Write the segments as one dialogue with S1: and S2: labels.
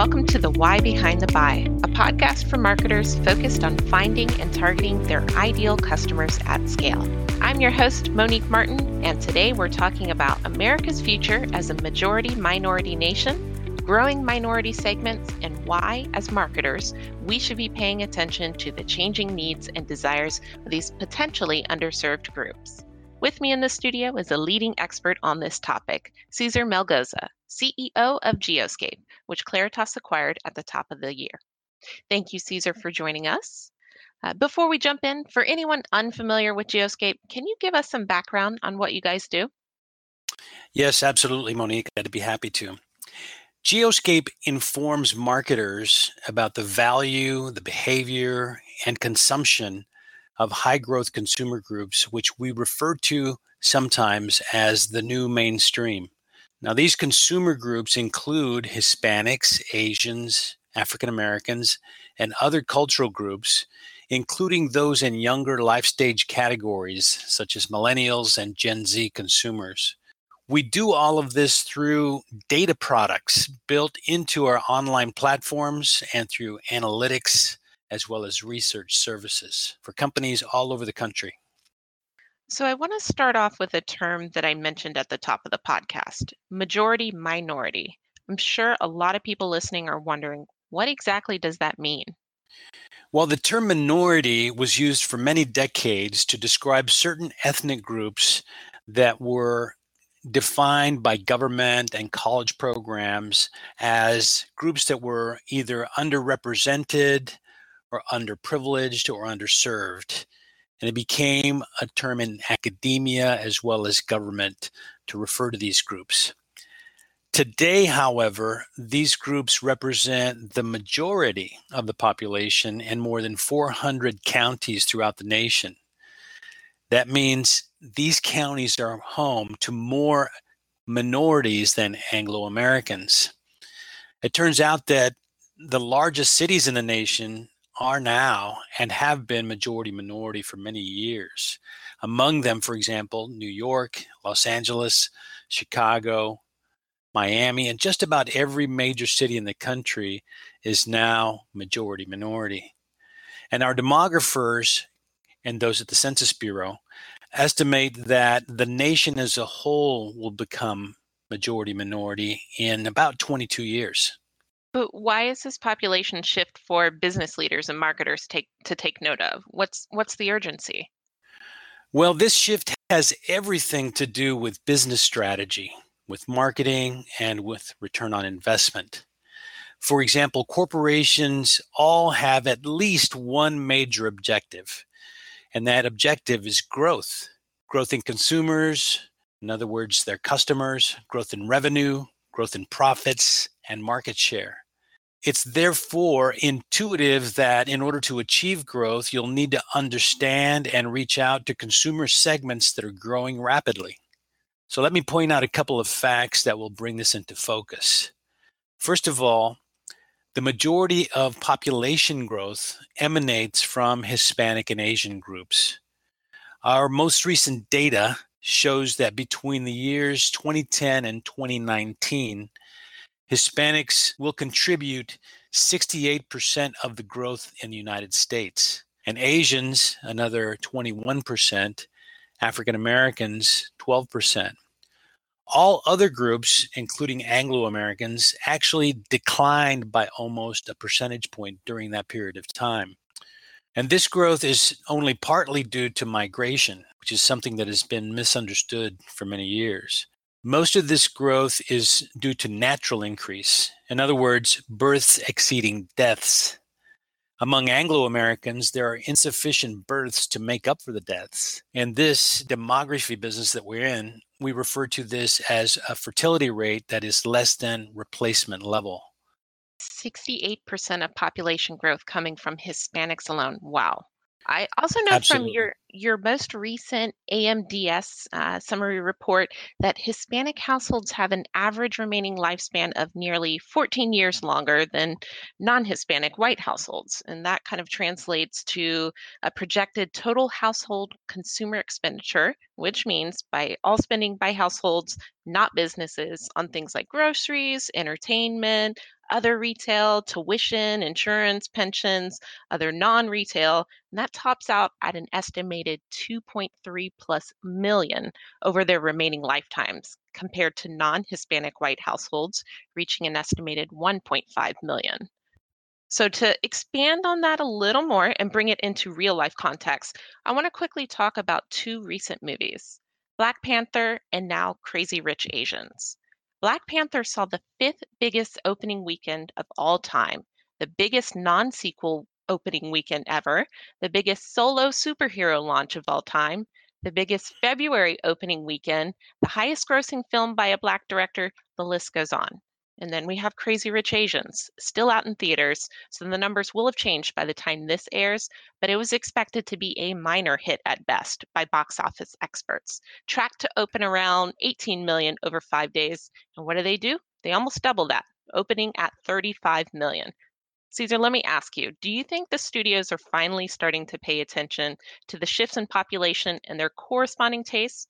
S1: Welcome to the Why Behind the Buy, a podcast for marketers focused on finding and targeting their ideal customers at scale. I'm your host, Monique Martin, and today we're talking about America's future as a majority minority nation, growing minority segments, and why, as marketers, we should be paying attention to the changing needs and desires of these potentially underserved groups. With me in the studio is a leading expert on this topic, Cesar Melgoza, CEO of Geoscape, which Claritas acquired at the top of the year. Thank you, Cesar, for joining us. Uh, before we jump in, for anyone unfamiliar with Geoscape, can you give us some background on what you guys do?
S2: Yes, absolutely, Monique. I'd be happy to. Geoscape informs marketers about the value, the behavior, and consumption of high growth consumer groups, which we refer to sometimes as the new mainstream. Now, these consumer groups include Hispanics, Asians, African Americans, and other cultural groups, including those in younger life stage categories such as millennials and Gen Z consumers. We do all of this through data products built into our online platforms and through analytics as well as research services for companies all over the country.
S1: So, I want to start off with a term that I mentioned at the top of the podcast majority minority. I'm sure a lot of people listening are wondering what exactly does that mean?
S2: Well, the term minority was used for many decades to describe certain ethnic groups that were defined by government and college programs as groups that were either underrepresented or underprivileged or underserved and it became a term in academia as well as government to refer to these groups. Today, however, these groups represent the majority of the population in more than 400 counties throughout the nation. That means these counties are home to more minorities than Anglo Americans. It turns out that the largest cities in the nation are now and have been majority minority for many years. Among them, for example, New York, Los Angeles, Chicago, Miami, and just about every major city in the country is now majority minority. And our demographers and those at the Census Bureau estimate that the nation as a whole will become majority minority in about 22 years.
S1: But why is this population shift for business leaders and marketers take to take note of? What's what's the urgency?
S2: Well, this shift has everything to do with business strategy, with marketing, and with return on investment. For example, corporations all have at least one major objective, and that objective is growth growth in consumers, in other words, their customers, growth in revenue, growth in profits, and market share. It's therefore intuitive that in order to achieve growth, you'll need to understand and reach out to consumer segments that are growing rapidly. So let me point out a couple of facts that will bring this into focus. First of all, the majority of population growth emanates from Hispanic and Asian groups. Our most recent data shows that between the years 2010 and 2019, Hispanics will contribute 68% of the growth in the United States, and Asians, another 21%, African Americans, 12%. All other groups, including Anglo Americans, actually declined by almost a percentage point during that period of time. And this growth is only partly due to migration, which is something that has been misunderstood for many years. Most of this growth is due to natural increase. In other words, births exceeding deaths. Among Anglo Americans, there are insufficient births to make up for the deaths. In this demography business that we're in, we refer to this as a fertility rate that is less than replacement level.
S1: 68% of population growth coming from Hispanics alone. Wow. I also know Absolutely. from your your most recent AMDS uh, summary report that Hispanic households have an average remaining lifespan of nearly 14 years longer than non Hispanic white households. And that kind of translates to a projected total household consumer expenditure, which means by all spending by households, not businesses, on things like groceries, entertainment, other retail, tuition, insurance, pensions, other non retail, and that tops out at an estimated 2.3 plus million over their remaining lifetimes, compared to non Hispanic white households reaching an estimated 1.5 million. So, to expand on that a little more and bring it into real life context, I want to quickly talk about two recent movies Black Panther and now Crazy Rich Asians. Black Panther saw the fifth biggest opening weekend of all time, the biggest non sequel opening weekend ever, the biggest solo superhero launch of all time, the biggest February opening weekend, the highest grossing film by a Black director, the list goes on. And then we have Crazy Rich Asians, still out in theaters, so the numbers will have changed by the time this airs, but it was expected to be a minor hit at best by box office experts. Tracked to open around 18 million over five days. And what do they do? They almost double that, opening at 35 million. Cesar, let me ask you do you think the studios are finally starting to pay attention to the shifts in population and their corresponding tastes?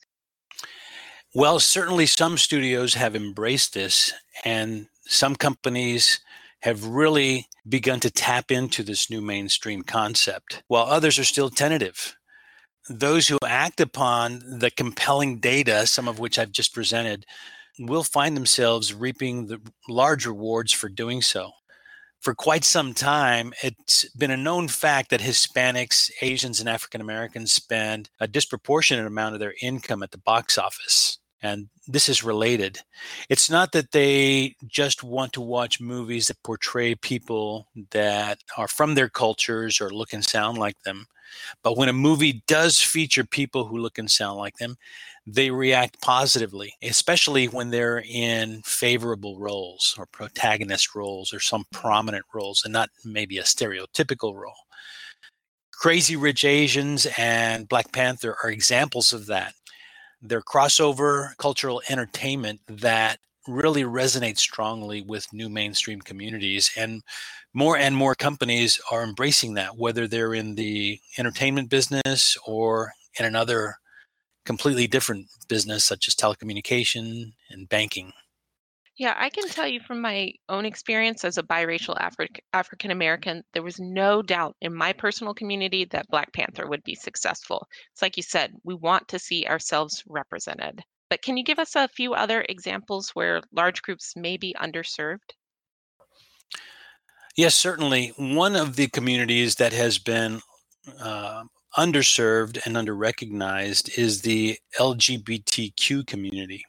S2: Well, certainly some studios have embraced this, and some companies have really begun to tap into this new mainstream concept, while others are still tentative. Those who act upon the compelling data, some of which I've just presented, will find themselves reaping the large rewards for doing so. For quite some time, it's been a known fact that Hispanics, Asians, and African Americans spend a disproportionate amount of their income at the box office and this is related. It's not that they just want to watch movies that portray people that are from their cultures or look and sound like them. But when a movie does feature people who look and sound like them, they react positively, especially when they're in favorable roles or protagonist roles or some prominent roles and not maybe a stereotypical role. Crazy Rich Asians and Black Panther are examples of that. They're crossover cultural entertainment that really resonates strongly with new mainstream communities and more and more companies are embracing that whether they're in the entertainment business or in another completely different business such as telecommunication and banking
S1: yeah, I can tell you from my own experience as a biracial Afri- African American, there was no doubt in my personal community that Black Panther would be successful. It's like you said, we want to see ourselves represented. But can you give us a few other examples where large groups may be underserved?
S2: Yes, certainly. One of the communities that has been uh, underserved and underrecognized is the LGBTQ community.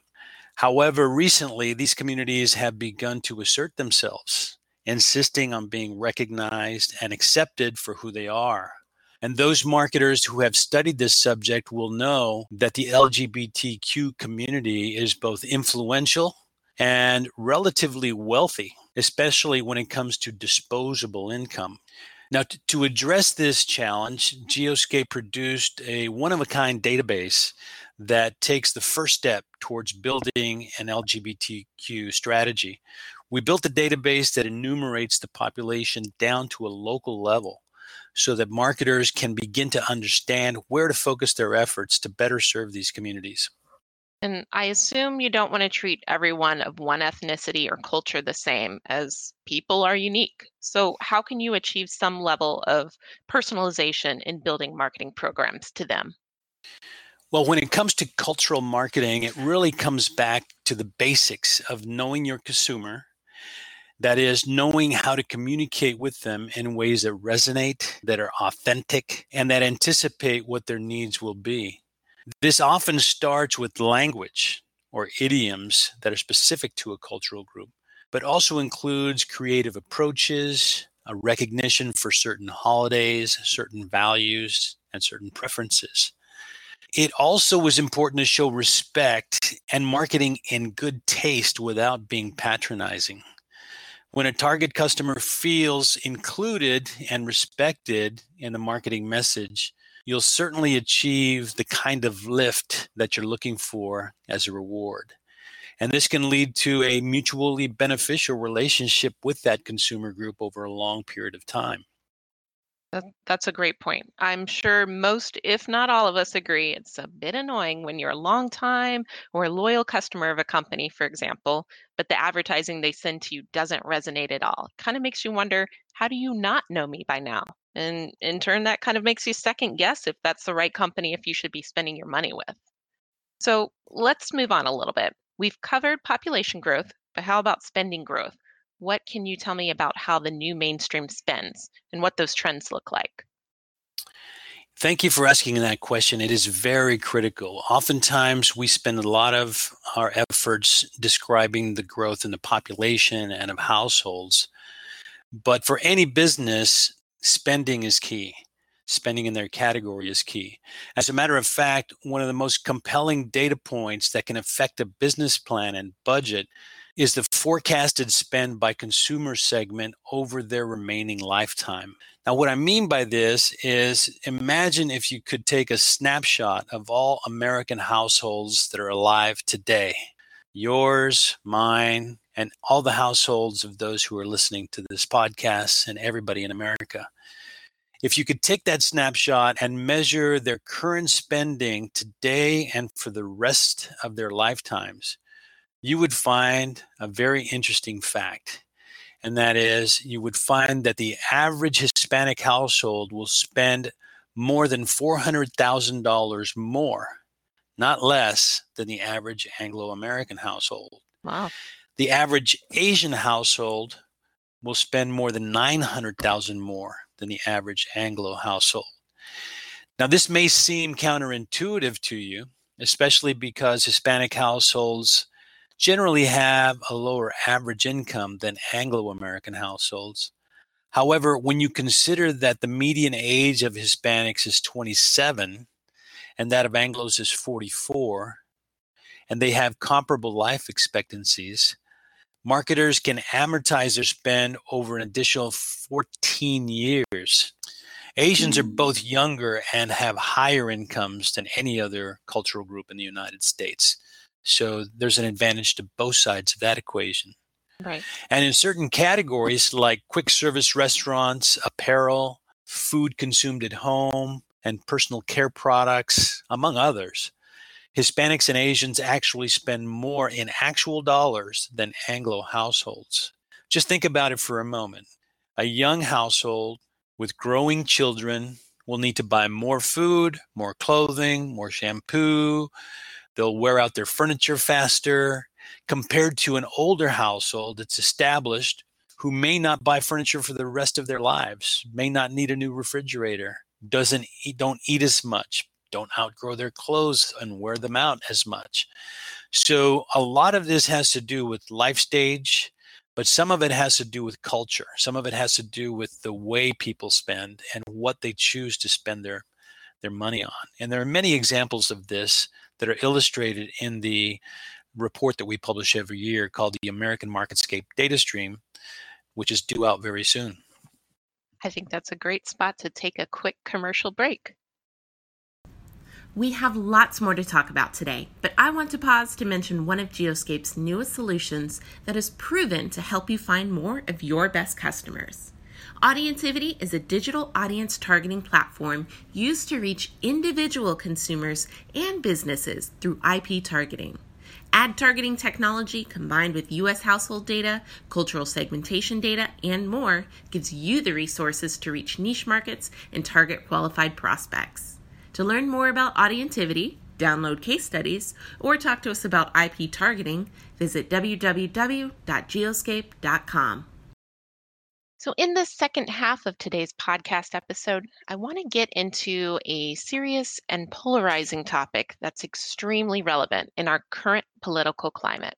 S2: However, recently these communities have begun to assert themselves, insisting on being recognized and accepted for who they are. And those marketers who have studied this subject will know that the LGBTQ community is both influential and relatively wealthy, especially when it comes to disposable income. Now, to, to address this challenge, Geoscape produced a one of a kind database that takes the first step towards building an LGBTQ strategy. We built a database that enumerates the population down to a local level so that marketers can begin to understand where to focus their efforts to better serve these communities.
S1: And I assume you don't want to treat everyone of one ethnicity or culture the same, as people are unique. So, how can you achieve some level of personalization in building marketing programs to them?
S2: Well, when it comes to cultural marketing, it really comes back to the basics of knowing your consumer. That is, knowing how to communicate with them in ways that resonate, that are authentic, and that anticipate what their needs will be. This often starts with language or idioms that are specific to a cultural group, but also includes creative approaches, a recognition for certain holidays, certain values, and certain preferences. It also was important to show respect and marketing in good taste without being patronizing. When a target customer feels included and respected in the marketing message, you'll certainly achieve the kind of lift that you're looking for as a reward. And this can lead to a mutually beneficial relationship with that consumer group over a long period of time.
S1: That, that's a great point. I'm sure most, if not all of us, agree it's a bit annoying when you're a long time or a loyal customer of a company, for example, but the advertising they send to you doesn't resonate at all. It Kind of makes you wonder how do you not know me by now? And in turn, that kind of makes you second guess if that's the right company, if you should be spending your money with. So let's move on a little bit. We've covered population growth, but how about spending growth? What can you tell me about how the new mainstream spends and what those trends look like?
S2: Thank you for asking that question. It is very critical. Oftentimes, we spend a lot of our efforts describing the growth in the population and of households. But for any business, spending is key. Spending in their category is key. As a matter of fact, one of the most compelling data points that can affect a business plan and budget is the forecasted spend by consumer segment over their remaining lifetime. Now, what I mean by this is imagine if you could take a snapshot of all American households that are alive today yours, mine, and all the households of those who are listening to this podcast and everybody in America. If you could take that snapshot and measure their current spending today and for the rest of their lifetimes, you would find a very interesting fact. And that is, you would find that the average Hispanic household will spend more than $400,000 more, not less than the average Anglo American household.
S1: Wow.
S2: The average Asian household will spend more than 900,000 more than the average Anglo household. Now, this may seem counterintuitive to you, especially because Hispanic households generally have a lower average income than Anglo American households. However, when you consider that the median age of Hispanics is 27 and that of Anglos is 44, and they have comparable life expectancies, marketers can amortize their spend over an additional 14 years. Asians are hmm. both younger and have higher incomes than any other cultural group in the United States. So there's an advantage to both sides of that equation.
S1: Right.
S2: And in certain categories like quick service restaurants, apparel, food consumed at home, and personal care products, among others, Hispanics and Asians actually spend more in actual dollars than Anglo households. Just think about it for a moment. A young household with growing children will need to buy more food, more clothing, more shampoo, They'll wear out their furniture faster compared to an older household that's established who may not buy furniture for the rest of their lives, may not need a new refrigerator, doesn't eat, don't eat as much, don't outgrow their clothes and wear them out as much. So a lot of this has to do with life stage, but some of it has to do with culture. Some of it has to do with the way people spend and what they choose to spend their their money on. And there are many examples of this that are illustrated in the report that we publish every year called the American Marketscape Data Stream, which is due out very soon.
S1: I think that's a great spot to take a quick commercial break.
S3: We have lots more to talk about today, but I want to pause to mention one of Geoscape's newest solutions that is proven to help you find more of your best customers. Audientivity is a digital audience targeting platform used to reach individual consumers and businesses through IP targeting. Ad targeting technology combined with US household data, cultural segmentation data, and more gives you the resources to reach niche markets and target qualified prospects. To learn more about Audientivity, download case studies, or talk to us about IP targeting, visit www.geoscape.com.
S1: So, in the second half of today's podcast episode, I want to get into a serious and polarizing topic that's extremely relevant in our current political climate.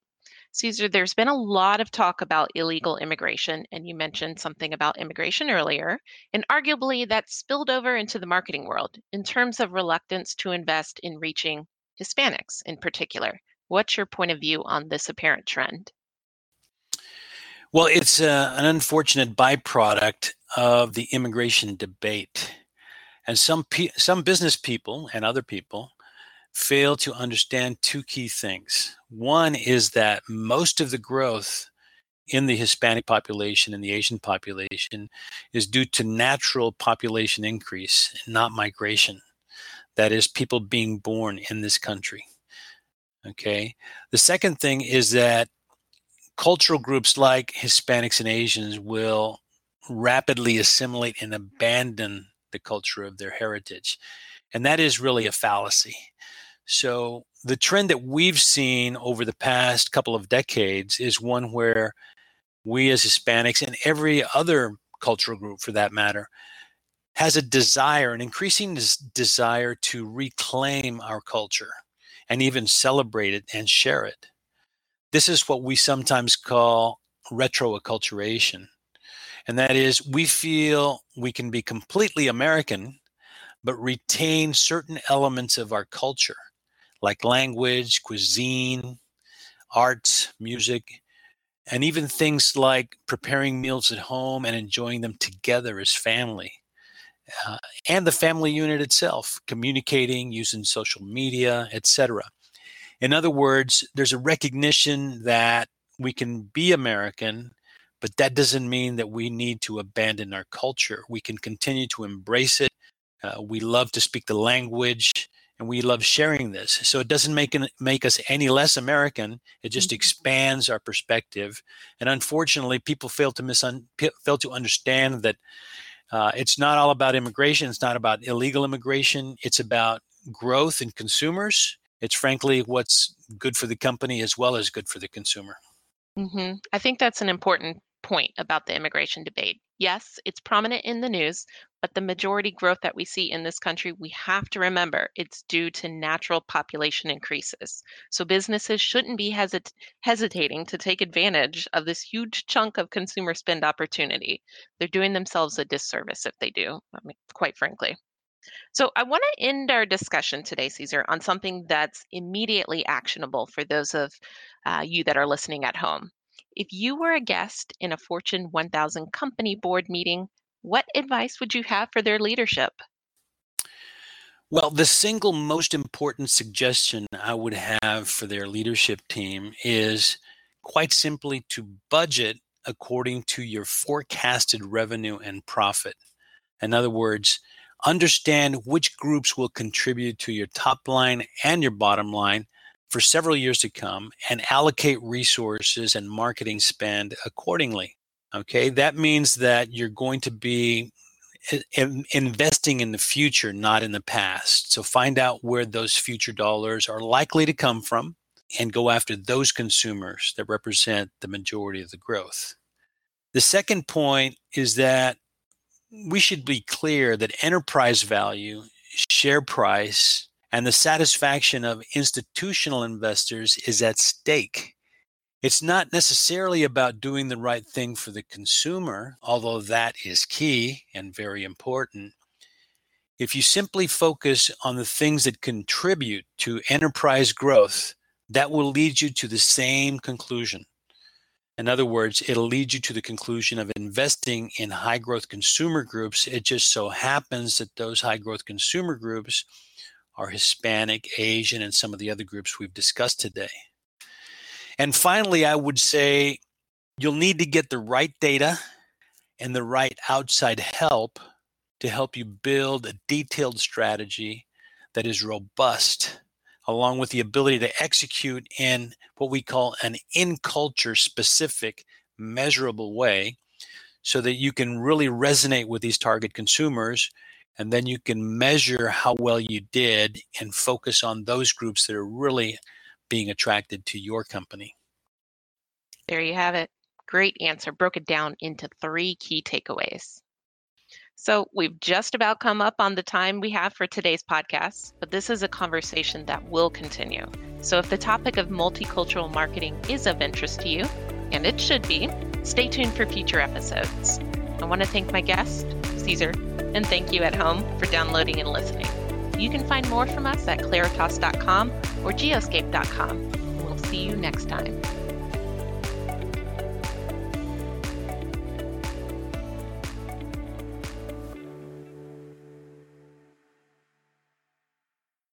S1: Cesar, there's been a lot of talk about illegal immigration, and you mentioned something about immigration earlier, and arguably that spilled over into the marketing world in terms of reluctance to invest in reaching Hispanics in particular. What's your point of view on this apparent trend?
S2: Well, it's uh, an unfortunate byproduct of the immigration debate. And some pe- some business people and other people fail to understand two key things. One is that most of the growth in the Hispanic population and the Asian population is due to natural population increase, not migration. That is, people being born in this country. Okay. The second thing is that cultural groups like Hispanics and Asians will rapidly assimilate and abandon the culture of their heritage. And that is really a fallacy. So, the trend that we've seen over the past couple of decades is one where we as Hispanics and every other cultural group for that matter has a desire, an increasing desire to reclaim our culture and even celebrate it and share it. This is what we sometimes call retroacculturation. And that is, we feel we can be completely American, but retain certain elements of our culture, like language, cuisine, arts, music, and even things like preparing meals at home and enjoying them together as family. Uh, and the family unit itself, communicating using social media, etc. In other words, there's a recognition that we can be American but that doesn't mean that we need to abandon our culture. We can continue to embrace it. Uh, we love to speak the language and we love sharing this. So it doesn't make, make us any less American. It just mm-hmm. expands our perspective. And unfortunately, people fail to misun- fail to understand that uh, it's not all about immigration. It's not about illegal immigration. It's about growth in consumers. It's frankly what's good for the company as well as good for the consumer.
S1: Mm-hmm. I think that's an important point about the immigration debate. Yes, it's prominent in the news, but the majority growth that we see in this country, we have to remember it's due to natural population increases. So businesses shouldn't be hesit- hesitating to take advantage of this huge chunk of consumer spend opportunity. They're doing themselves a disservice if they do, I mean, quite frankly. So, I want to end our discussion today, Cesar, on something that's immediately actionable for those of uh, you that are listening at home. If you were a guest in a Fortune 1000 company board meeting, what advice would you have for their leadership?
S2: Well, the single most important suggestion I would have for their leadership team is quite simply to budget according to your forecasted revenue and profit. In other words, understand which groups will contribute to your top line and your bottom line for several years to come and allocate resources and marketing spend accordingly. Okay, that means that you're going to be eh, investing in the future, not in the past. So find out where those future dollars are likely to come from and go after those consumers that represent the majority of the growth. The second point is that we should be clear that enterprise value, share price, and the satisfaction of institutional investors is at stake. It's not necessarily about doing the right thing for the consumer, although that is key and very important. If you simply focus on the things that contribute to enterprise growth, that will lead you to the same conclusion. In other words, it'll lead you to the conclusion of investing in high growth consumer groups. It just so happens that those high growth consumer groups are Hispanic, Asian, and some of the other groups we've discussed today. And finally, I would say you'll need to get the right data and the right outside help to help you build a detailed strategy that is robust, along with the ability to execute in what we call an in culture specific, measurable way so that you can really resonate with these target consumers and then you can measure how well you did and focus on those groups that are really being attracted to your company.
S1: There you have it. Great answer. Broke it down into three key takeaways. So, we've just about come up on the time we have for today's podcast, but this is a conversation that will continue. So, if the topic of multicultural marketing is of interest to you, and it should be, stay tuned for future episodes. I want to thank my guest, Cesar, and thank you at home for downloading and listening. You can find more from us at claritas.com or geoscape.com. We'll see you next time.